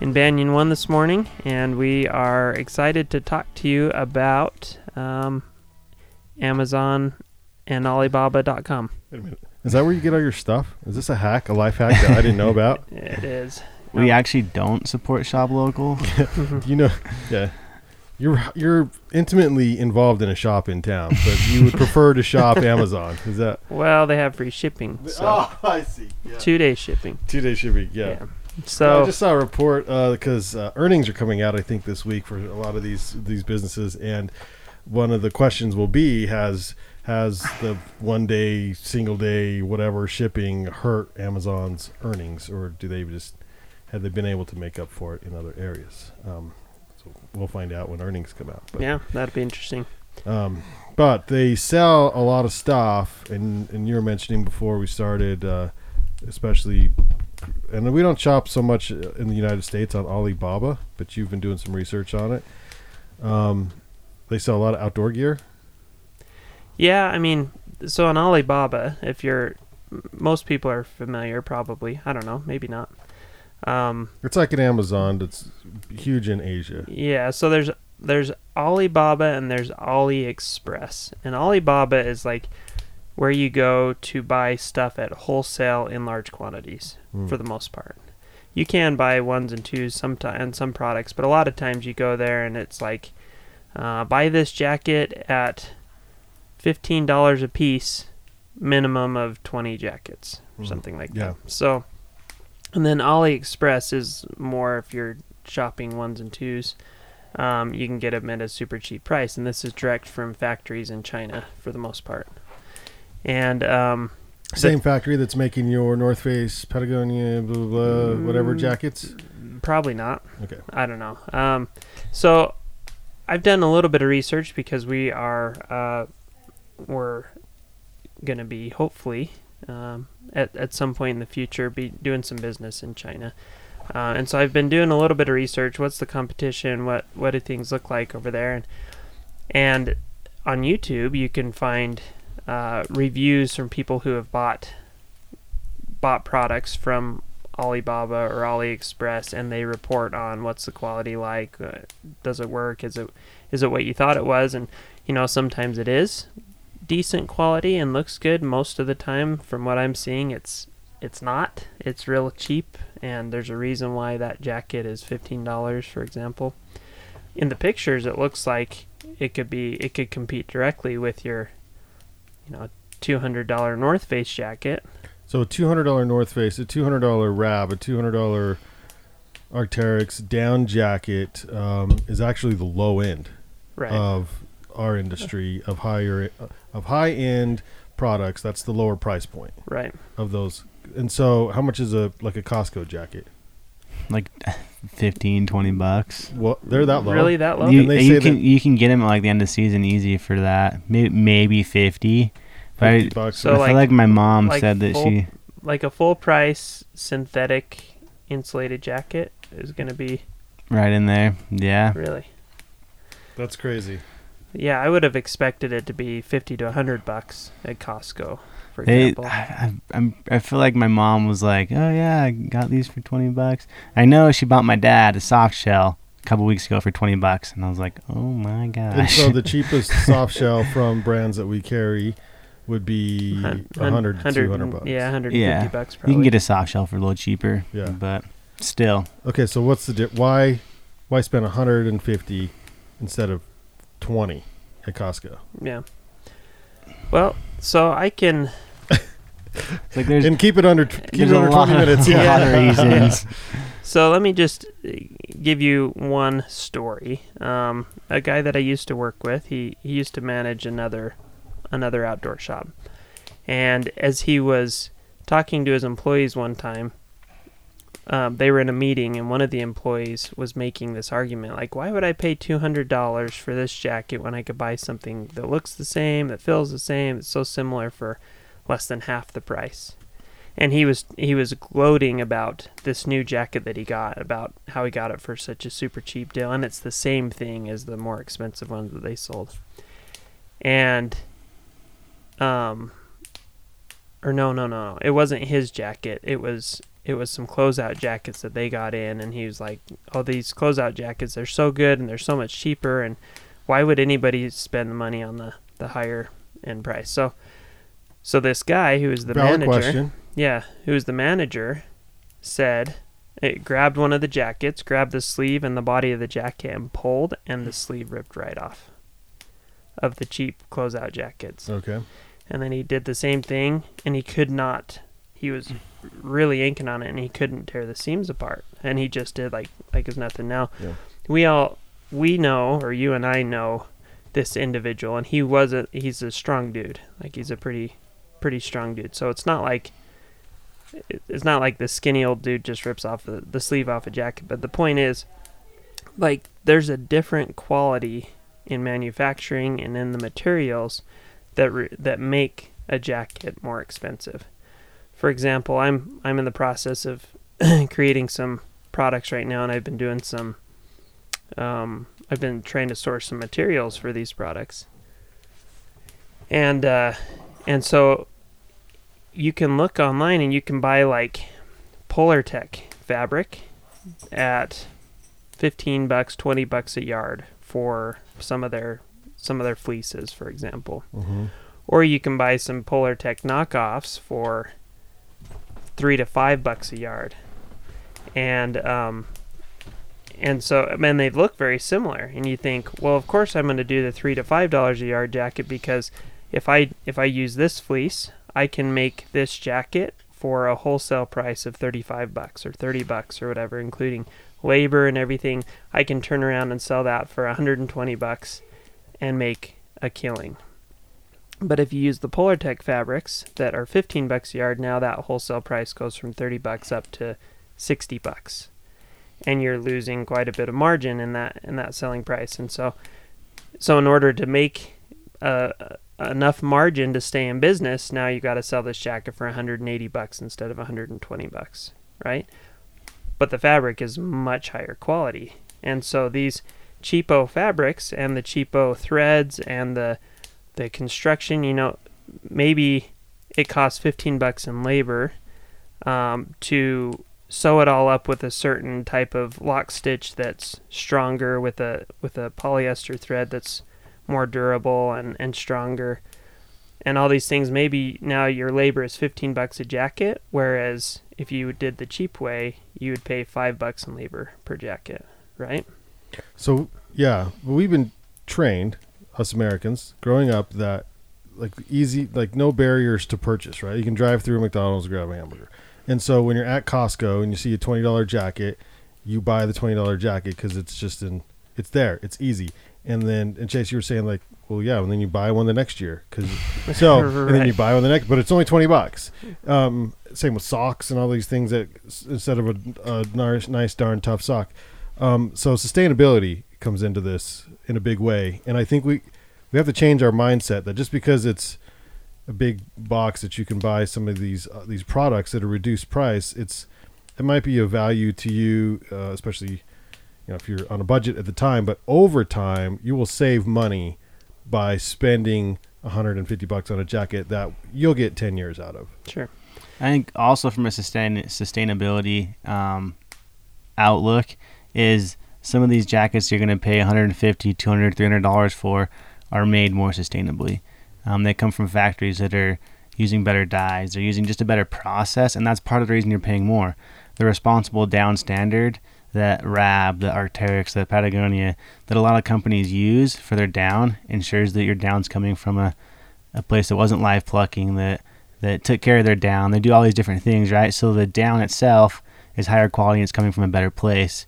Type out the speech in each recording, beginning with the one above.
in Banyan One this morning, and we are excited to talk to you about um, Amazon and Alibaba.com. Wait a minute. Is that where you get all your stuff? Is this a hack, a life hack that I didn't know about? It is. We No. actually don't support Shop Local. you know, yeah. You're you're intimately involved in a shop in town, but you would prefer to shop Amazon. Is that? Well, they have free shipping, so Oh, I see. Yeah. two day shipping. Two day shipping. Yeah. Yeah. I just saw a report because uh, earnings are coming out. I think this week for a lot of these these businesses, and one of the questions will be has has the one day, single day, whatever shipping hurt Amazon's earnings, or do they just have they been able to make up for it in other areas? Um, so we'll find out when earnings come out. But, yeah, that'd be interesting. um, but they sell a lot of stuff, and and you were mentioning before we started, uh, especially, and we don't shop so much in the United States on Alibaba, but you've been doing some research on it. Um, they sell a lot of outdoor gear. Yeah, I mean, so on Alibaba, if you're, most people are familiar, probably. I don't know, maybe not. Um, It's like an Amazon that's huge in Asia. yeah, so there's there's Alibaba and there's AliExpress, and Alibaba is like where you go to buy stuff at wholesale in large quantities Mm. for the most part. You can buy ones and twos sometimes and some products, but a lot of times you go there and it's like, uh, buy this jacket at fifteen dollars a piece, minimum of twenty jackets or Mm. something like Yeah. that. So, and then AliExpress is more if you're shopping ones and twos. Um, you can get them at a super cheap price, and this is direct from factories in China for the most part. And um, Same factory that's making your North Face, Patagonia, blah blah, blah whatever Mm. jackets. probably not. Okay. I don't know. Um, so I've done a little bit of research because we are uh, we're going to be hopefully um, at at some point in the future be doing some business in China. Uh, and so I've been doing a little bit of research. What's the competition? What what do things look like over there? And and on YouTube you can find uh, reviews from people who have bought bought products from Alibaba or AliExpress, and they report on what's the quality like. Uh, does it work? Is it is it what you thought it was? And you know, sometimes it is decent quality and looks good. Most of the time, from what I'm seeing, it's it's not. It's real cheap, and there's a reason why that jacket is fifteen dollars, for example. In the pictures, it looks like it could be it could compete directly with your, you know, two hundred dollar North Face jacket. So a two hundred dollar North Face, a two hundred dollar Rab, a two hundred dollar Arc'teryx down jacket um, is actually the low end Right. of our industry of higher of high end products. That's the lower price point right. of those. And so, how much is a like a Costco jacket? like 15, 20 bucks. Well, they're that low. Really that low? You, And they you say can that- you can get them at like the end of season easy for that. Maybe, maybe 50. But I, 50 bucks. So, I like- feel like my mom like said that full- she like a full price synthetic insulated jacket is going to be right in there. Yeah. really That's crazy. yeah i would have expected it to be 50 to 100 bucks at costco for They, example I, I, I'm, feel like my mom was like, "Oh yeah, I got these for twenty bucks." I know she bought my dad a soft shell a couple weeks ago for twenty bucks, and I was like, "Oh my gosh." And so the cheapest soft shell from brands that we carry would be a hundred to two hundred bucks. yeah 150 Yeah. bucks probably you can get a soft shell for a little cheaper. Yeah. but still, Okay, so what's the di- why why spend 150 instead of twenty at Costco. Yeah. Well, so I can. Like there's, and keep it under keep it under lot, twenty minutes. Yeah. lot of reasons. So let me just uh, give you one story. Um, a guy that I used to work with, he, he used to manage another another outdoor shop, and as he was talking to his employees one time, um, they were in a meeting, and one of the employees was making this argument, like, "Why would I pay two hundred dollars for this jacket when I could buy something that looks the same, that feels the same, that's so similar for less than half the price?" and he was he was gloating about this new jacket that he got about how he got it for such a super cheap deal and it's the same thing as the more expensive ones that they sold and um or no no no it wasn't his jacket it was it was some closeout jackets that they got in and he was like oh these closeout jackets they're so good and they're so much cheaper and why would anybody spend the money on the the higher end price so so this guy who was the Valid manager question. yeah, who was the manager, said it grabbed one of the jackets, grabbed the sleeve and the body of the jacket, and pulled, and the sleeve ripped right off of the cheap closeout jackets. Okay. And then he did the same thing, and he could not. He was really inking on it, and he couldn't tear the seams apart. And he just did like like it's nothing. Now, Yeah. we all we know, or you and I know, this individual, and he was a he's a strong dude. Like he's a pretty pretty strong dude. So it's not like it's not like the skinny old dude just rips off the, the sleeve off a jacket. But the point is, like, there's a different quality in manufacturing and in the materials that re- that make a jacket more expensive. For example, I'm I'm in the process of creating some products right now, and I've been doing some. Um, I've been trying to source some materials for these products, and uh, and so you can look online and you can buy like Polartec fabric at 15 bucks, 20 bucks a yard for some of their some of their fleeces, for example. Mm-hmm. Or you can buy some Polartec knockoffs for 3 to 5 bucks a yard. And um and so and they look very similar and you think, well, of course I'm going to do the 3 to 5 dollars a yard jacket because if I if I use this fleece, I can make this jacket for a wholesale price of 35 bucks or 30 bucks or whatever including labor and everything. I can turn around and sell that for 120 bucks and make a killing. But if you use the Polartec fabrics that are 15 bucks a yard, now that wholesale price goes from 30 bucks up to 60 bucks. And you're losing quite a bit of margin in that in that selling price. And so so in order to make uh, enough margin to stay in business, now you got to sell this jacket for 180 bucks instead of 120 bucks, right? But the fabric is much higher quality. And so these cheapo fabrics and the cheapo threads and the the construction, you know, maybe it costs 15 bucks in labor um, to sew it all up with a certain type of lock stitch that's stronger with a with a polyester thread that's more durable and, and stronger. And all these things maybe now your labor is 15 bucks a jacket whereas if you did the cheap way you would pay 5 bucks in labor per jacket right So yeah, we've been trained, us Americans, growing up that like easy, like no barriers to purchase. Right, you can drive through McDonald's and grab a hamburger. And so when you're at Costco and you see a twenty dollar jacket, you buy the twenty dollar jacket because it's just in, it's there, it's easy. And then and Chase, you were saying like, well, yeah, and then you buy one the next year because so and then you buy one the next, but it's only twenty bucks. Um, same with socks and all these things that instead of a, a nice, nice darn tough sock. Um, so sustainability comes into this in a big way, and I think we we have to change our mindset that just because it's a big box that you can buy some of these uh, these products at a reduced price, it's it might be of value to you, uh, especially you know if you're on a budget at the time. But over time, you will save money by spending 150 bucks on a jacket that you'll get 10 years out of. sure I think also from a sustain sustainability um, outlook is some of these jackets you're going to pay 150 200 300 dollars for are made more sustainably um, they come from factories that are using better dyes they're using just a better process and that's part of the reason you're paying more the responsible down standard that Rab, the Arc'teryx, the Patagonia, that a lot of companies use for their down ensures that your down's coming from a, a place that wasn't live plucking that that took care of their down. They do all these different things, right? So the down itself is higher quality and it's coming from a better place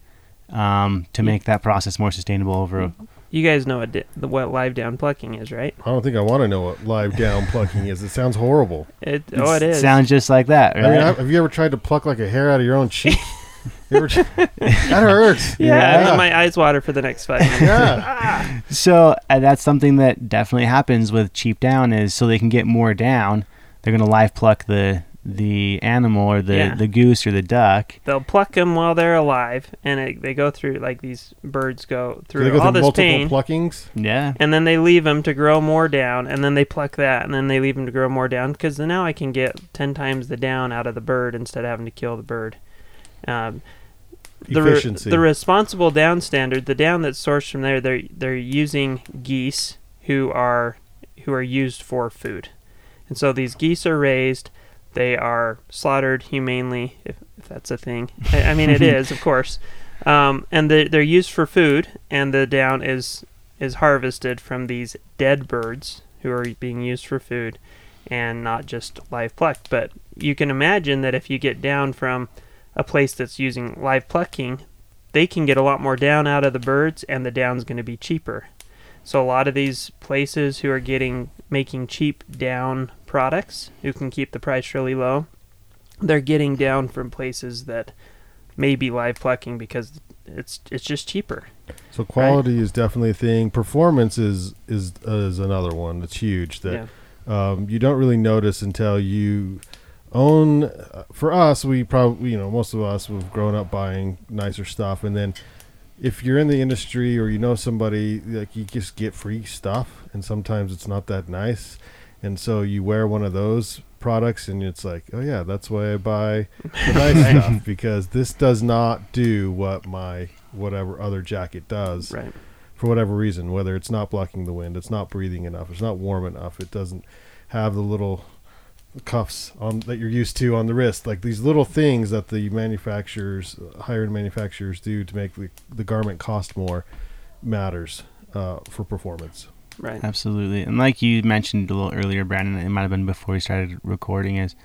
um, to make that process more sustainable over. A, You guys know what, di- what live down plucking is, right? I don't think I want to know what live down plucking is. It sounds horrible. It, oh, it is. Sounds just like that, right? I mean, have you ever tried to pluck like a hair out of your own cheek? You ever tr- that hurts. yeah, Yeah. my eyes water for the next five minutes. Yeah. So uh, that's something that definitely happens with cheap down is so they can get more down. They're gonna live pluck the the animal or the Yeah. the goose or the duck. They'll pluck them while they're alive, and it, they go through like these birds go Do they through go all through this multiple pain, pluckings? Yeah, and then they leave them to grow more down, and then they pluck that, and then they leave them to grow more down because now I can get ten times the down out of the bird instead of having to kill the bird. Um, the, re- Efficiency. the responsible down standard, the down that's sourced from there, they're they're using geese who are who are used for food, and so these geese are raised. They are slaughtered humanely, if, if that's a thing. I, I mean, it is, of course, um, and they, they're used for food. And the down is is harvested from these dead birds who are being used for food, and not just live plucked. But you can imagine that if you get down from a place that's using live plucking, they can get a lot more down out of the birds, and the down's going to be cheaper. So a lot of these places who are getting making cheap down products, who can keep the price really low, they're getting down from places that may be live plucking because it's it's just cheaper. So quality is definitely a thing. Performance is is is another one that's huge that Yeah. um, you don't really notice until you own. Uh, for us, we probably you know most of us have grown up buying nicer stuff, and then if you're in the industry or you know somebody, like you just get free stuff, and sometimes it's not that nice, and so you wear one of those products and it's like oh yeah that's why i buy the nice stuff because this does not do what my whatever other jacket does Right. for whatever reason, whether it's not blocking the wind, it's not breathing enough, it's not warm enough, it doesn't have the little cuffs on that you're used to on the wrist, like these little things that the manufacturers, higher end manufacturers, do to make the, the garment cost more, matters uh, for performance. Right. absolutely. And like you mentioned a little earlier, Brandon, it might have been before we started recording. Is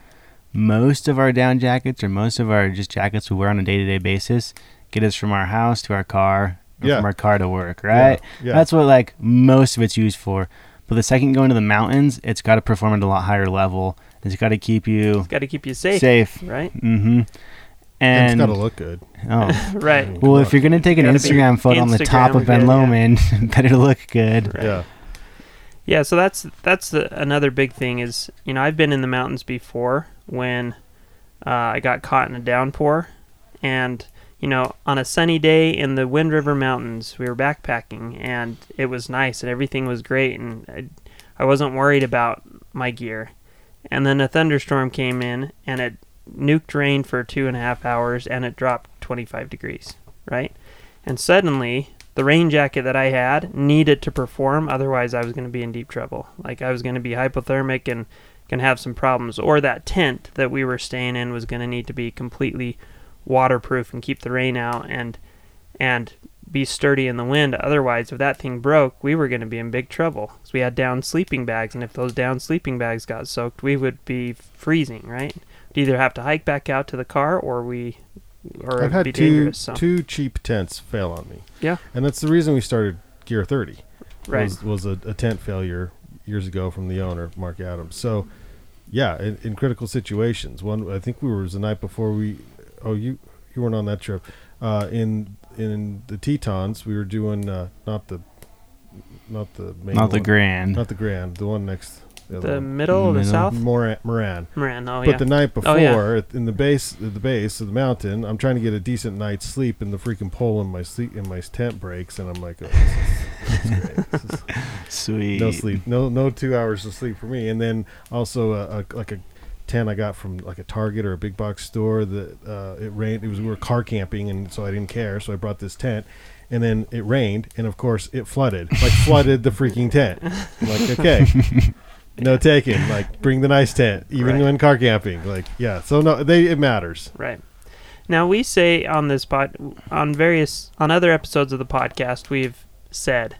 most of our down jackets or most of our just jackets we wear on a day to day basis get us from our house to our car, or Yeah. from our car to work, right? Yeah. yeah. That's what like most of it's used for. But the second you go into the mountains, it's got to perform at a lot higher level. It's got to keep you It's got to keep you safe, safe. right? Mm-hmm. and And, it's got to look good. oh, Right. Come well, on. if you're gonna take an Gotta be Instagram photo on the top of Ben good, yeah. Lomond, better look good. Right. Yeah. Yeah, so that's that's the, another big thing is you know I've been in the mountains before when uh, I got caught in a downpour, and you know on a sunny day in the Wind River Mountains we were backpacking and it was nice and everything was great and I, I wasn't worried about my gear, and then a thunderstorm came in and it nuked rain for two and a half hours and it dropped 25 degrees, right? And suddenly the rain jacket that I had needed to perform, otherwise I was going to be in deep trouble. Like I was going to be hypothermic and can have some problems. Or that tent that we were staying in was going to need to be completely waterproof and keep the rain out and and be sturdy in the wind. Otherwise, if that thing broke, we were going to be in big trouble. So we had down sleeping bags, and if those down sleeping bags got soaked, we would be freezing. Right? We'd either have to hike back out to the car, or we, or I've had be two. So two cheap tents fail on me. Yeah. and that's the reason we started Gear Thirty. right, was, was a, a tent failure years ago from the owner, Mark Adams. So, yeah, in, in critical situations, one I think we were it was the night before we. Oh, you you weren't on that trip. Uh, in in the Tetons, we were doing uh, not the not the main Not the one, grand. not the Grand, the one next the, other the one. middle, the south, Moran, Moran. Moran. Oh but yeah. the night before, Oh, yeah. in the base, at the base of the mountain, I'm trying to get a decent night's sleep, and the freaking pole in my sleep in my tent breaks, and I'm like, oh, this, is, this is great. This is Sweet. no sleep no no two hours of sleep for me and then also a, a, like a tent i got from like a target or a big box store that uh, it rained it was we were car camping and so i didn't care so i brought this tent and then it rained and of course it flooded like flooded the freaking tent I'm like okay no taking like bring the nice tent even Right. when car camping like yeah so no they it matters Right. Now we say on this pod, on various on other episodes of the podcast, we've said,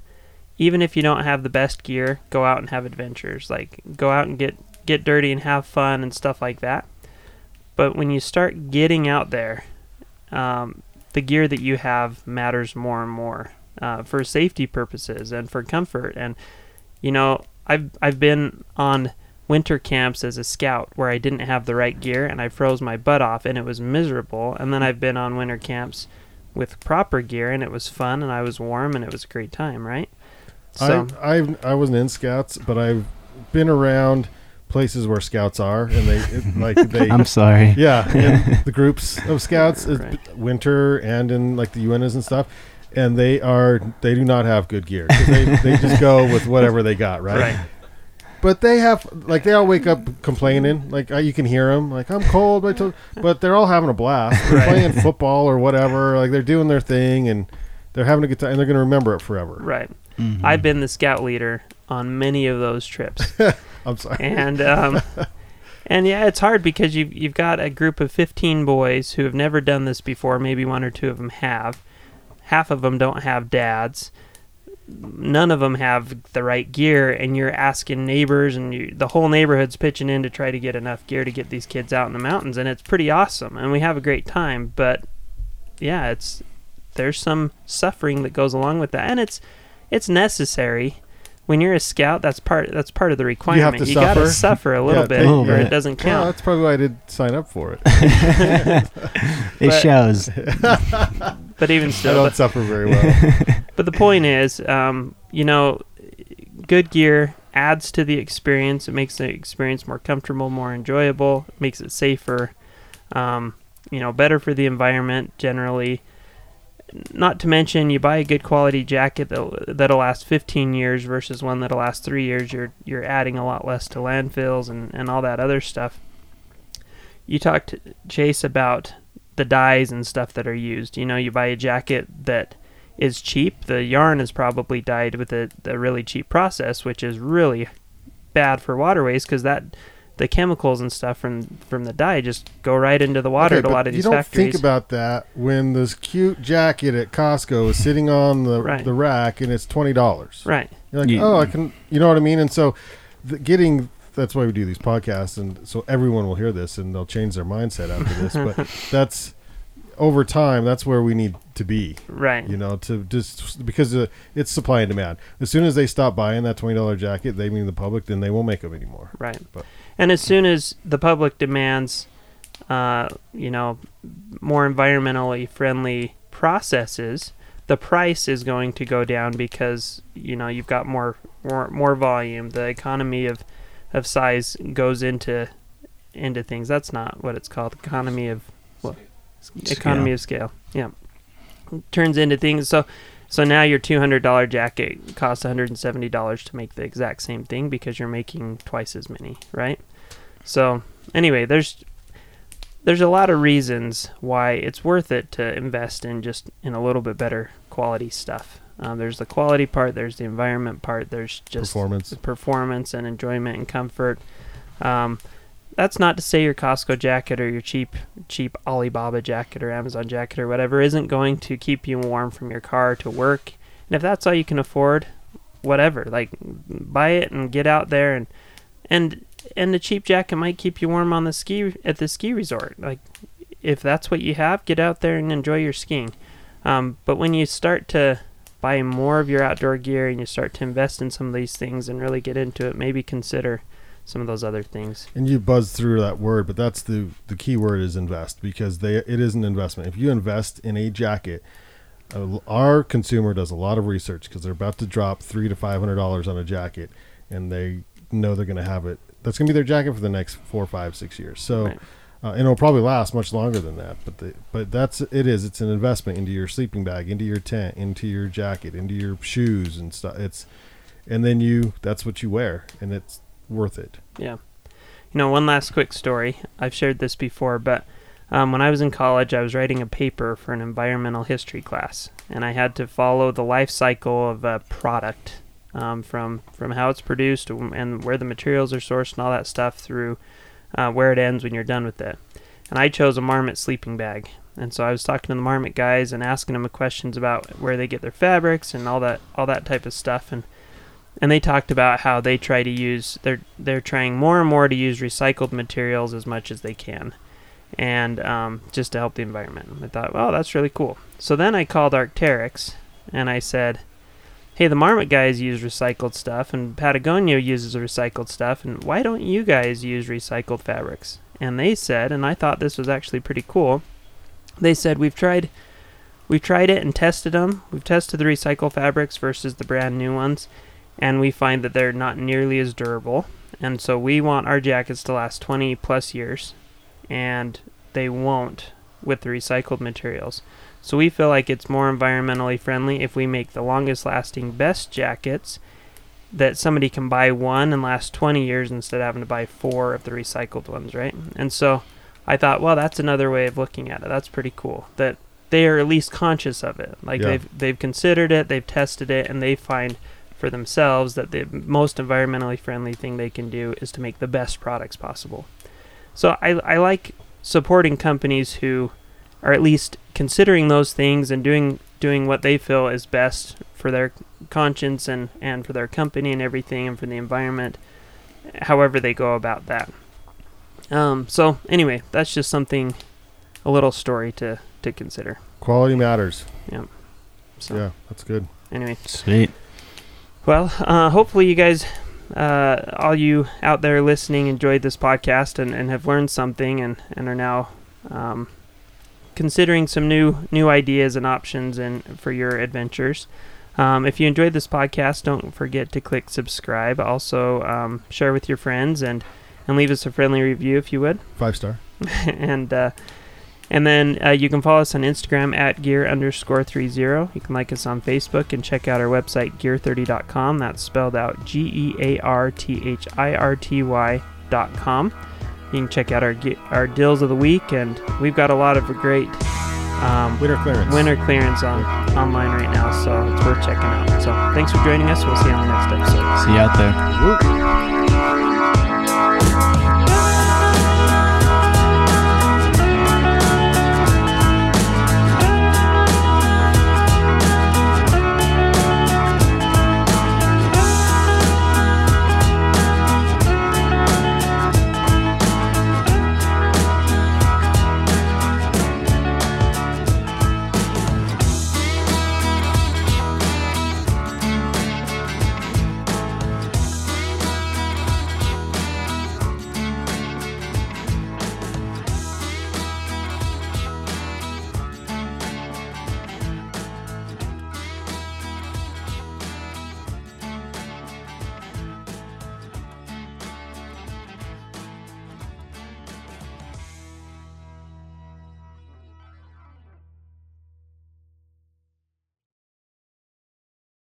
even if you don't have the best gear, go out and have adventures. Like go out and get get dirty and have fun and stuff like that. But when you start getting out there, um, the gear that you have matters more and more uh, for safety purposes and for comfort. And you know, I've I've been on winter camps as a scout where I didn't have the right gear and I froze my butt off and it was miserable. And then I've been on winter camps with proper gear and it was fun and I was warm and it was a great time, right? So I I I wasn't in scouts, but I've been around places where scouts are, and they it, like they. I'm sorry. Yeah, in the groups of scouts, it's Right. winter and in like the UNs and stuff, and they are they do not have good gear They, they just go with whatever they got, right? Right. But they have like they all wake up complaining, like you can hear them, like I'm cold, but, told-" but they're all having a blast. They're Right. playing football or whatever, like they're doing their thing, and they're having a good time, and they're going to remember it forever. Right. Mhm. I've been the scout leader on many of those trips. I'm sorry. and um, and yeah, it's hard because you've you've got a group of 15 boys who have never done this before. Maybe one or two of them have. Half of them don't have dads. None of them have the right gear, and you're asking neighbors, and you, the whole neighborhood's pitching in to try to get enough gear to get these kids out in the mountains, and it's pretty awesome, and we have a great time. But yeah, it's there's some suffering that goes along with that, and it's it's necessary. When you're a scout, that's part that's part of the requirement. to you gotta suffer? suffer a little Yeah, bit, take- or yeah. it doesn't Well, count. that's probably why I did sign up for it. it but- shows. but even I still, don't but, suffer very well. but the point is, um, you know, good gear adds to the experience. It makes the experience more comfortable, more enjoyable, makes it safer. Um, you know, better for the environment generally. Not to mention, you buy a good quality jacket that'll, that'll last 15 years versus one that'll last three years. You're you're adding a lot less to landfills and, and all that other stuff. You talked Chase about the dyes and stuff that are used. You know, you buy a jacket that is cheap. The yarn is probably dyed with a, a really cheap process, which is really bad for waterways because that the chemicals and stuff from from the dye just go right into the water Okay, at a lot of these you don't factories. think about that when this cute jacket at Costco is sitting on the Right. the rack and it's twenty dollars. right. You're like, Yeah. oh, I can. You know what I mean? And so, the, getting that's why we do these podcasts, and so everyone will hear this and they'll change their mindset after this. but that's over time. That's where we need to be. Right. You know, to just because uh, it's supply and demand. As soon as they stop buying that twenty dollar jacket, they mean the public, then they won't make them anymore. Right. But- And as soon as the public demands, uh, you know, more environmentally friendly processes, the price is going to go down because you know you've got more more more volume. The economy of of size goes into into things. That's not what it's called. Economy of what? Economy of scale. Yeah. Turns into things. So so now your two hundred dollar jacket costs one hundred and seventy dollars to make the exact same thing because you're making twice as many, right? So anyway, there's there's a lot of reasons why it's worth it to invest in just in a little bit better quality stuff. Um, there's the quality part, there's the environment part, there's just Performance. performance and enjoyment and comfort. Um, that's not to say your Costco jacket or your cheap cheap Alibaba jacket or Amazon jacket or whatever isn't going to keep you warm from your car to work. And if that's all you can afford, whatever, like buy it and get out there and and and the cheap jacket might keep you warm on the ski at the ski resort. Like if that's what you have, get out there and enjoy your skiing. Um, but when you start to buy more of your outdoor gear and you start to invest in some of these things and really get into it, maybe consider some of those other things. And you buzz through that word, but that's the the key word is invest because they it is an investment. If you invest in a jacket, uh, our consumer does a lot of research because they're about to drop three to five hundred dollars on a jacket, and they know they're going to have it. That's going to be their jacket for the next four, five, six years. So, Right. uh, and it'll probably last much longer than that. But the, but that's it is. It's an investment into your sleeping bag, into your tent, into your jacket, into your shoes and stuff. It's and then you that's what you wear, and it's worth it. Yeah. You know, one last quick story. I've shared this before, but um, when I was in college, I was writing a paper for an environmental history class, and I had to follow the life cycle of a product um, from from how it's produced and where the materials are sourced and all that stuff through uh, where it ends when you're done with it. and I chose a Marmot sleeping bag. And so I was talking to the Marmot guys and asking them questions about where they get their fabrics and all that all that type of stuff and and they talked about how they try to use they're they're trying more and more to use recycled materials as much as they can and um, just to help the environment. I thought, well, that's really cool. So then I called Arc'teryx and I said, hey, the Marmot guys use recycled stuff and Patagonia uses recycled stuff, and why don't you guys use recycled fabrics? And they said, and I thought this was actually pretty cool. They said we've tried, we've tried it and tested them. We've tested the recycled fabrics versus the brand new ones, and we find that they're not nearly as durable. And so we want our jackets to last 20 plus years, and they won't with the recycled materials. So we feel like it's more environmentally friendly if we make the longest lasting best jackets that somebody can buy one and last 20 years instead of having to buy four of the recycled ones, right? And so I thought, well, that's another way of looking at it. That's pretty cool. That they are at least conscious of it. Like Yeah. they've they've considered it, they've tested it, and they find for themselves that the most environmentally friendly thing they can do is to make the best products possible. So I I like supporting companies who are at least considering those things and doing doing what they feel is best for their conscience and and for their company and everything and for the environment however they go about that um so anyway that's just something a little story to to consider Quality matters. so Yeah, that's good. anyway Sweet. Well, uh, hopefully you guys, uh, all you out there listening, enjoyed this podcast and, and have learned something and, and are now um, considering some new new ideas and options and for your adventures. Um, if you enjoyed this podcast, don't forget to click subscribe. Also, um, share with your friends and and leave us a friendly review if you would. Five star. and uh, and then uh, you can follow us on Instagram at gear underscore three zero. You can like us on Facebook and check out our website gear30.com. That's spelled out G E A R T H I R T Y dot com. You can check out our our deals of the week, and we've got a lot of great um, Winter clearance. winter clearance on online right now, so it's worth checking out. So thanks for joining us. We'll see you on the next episode. See you out there. Whoop.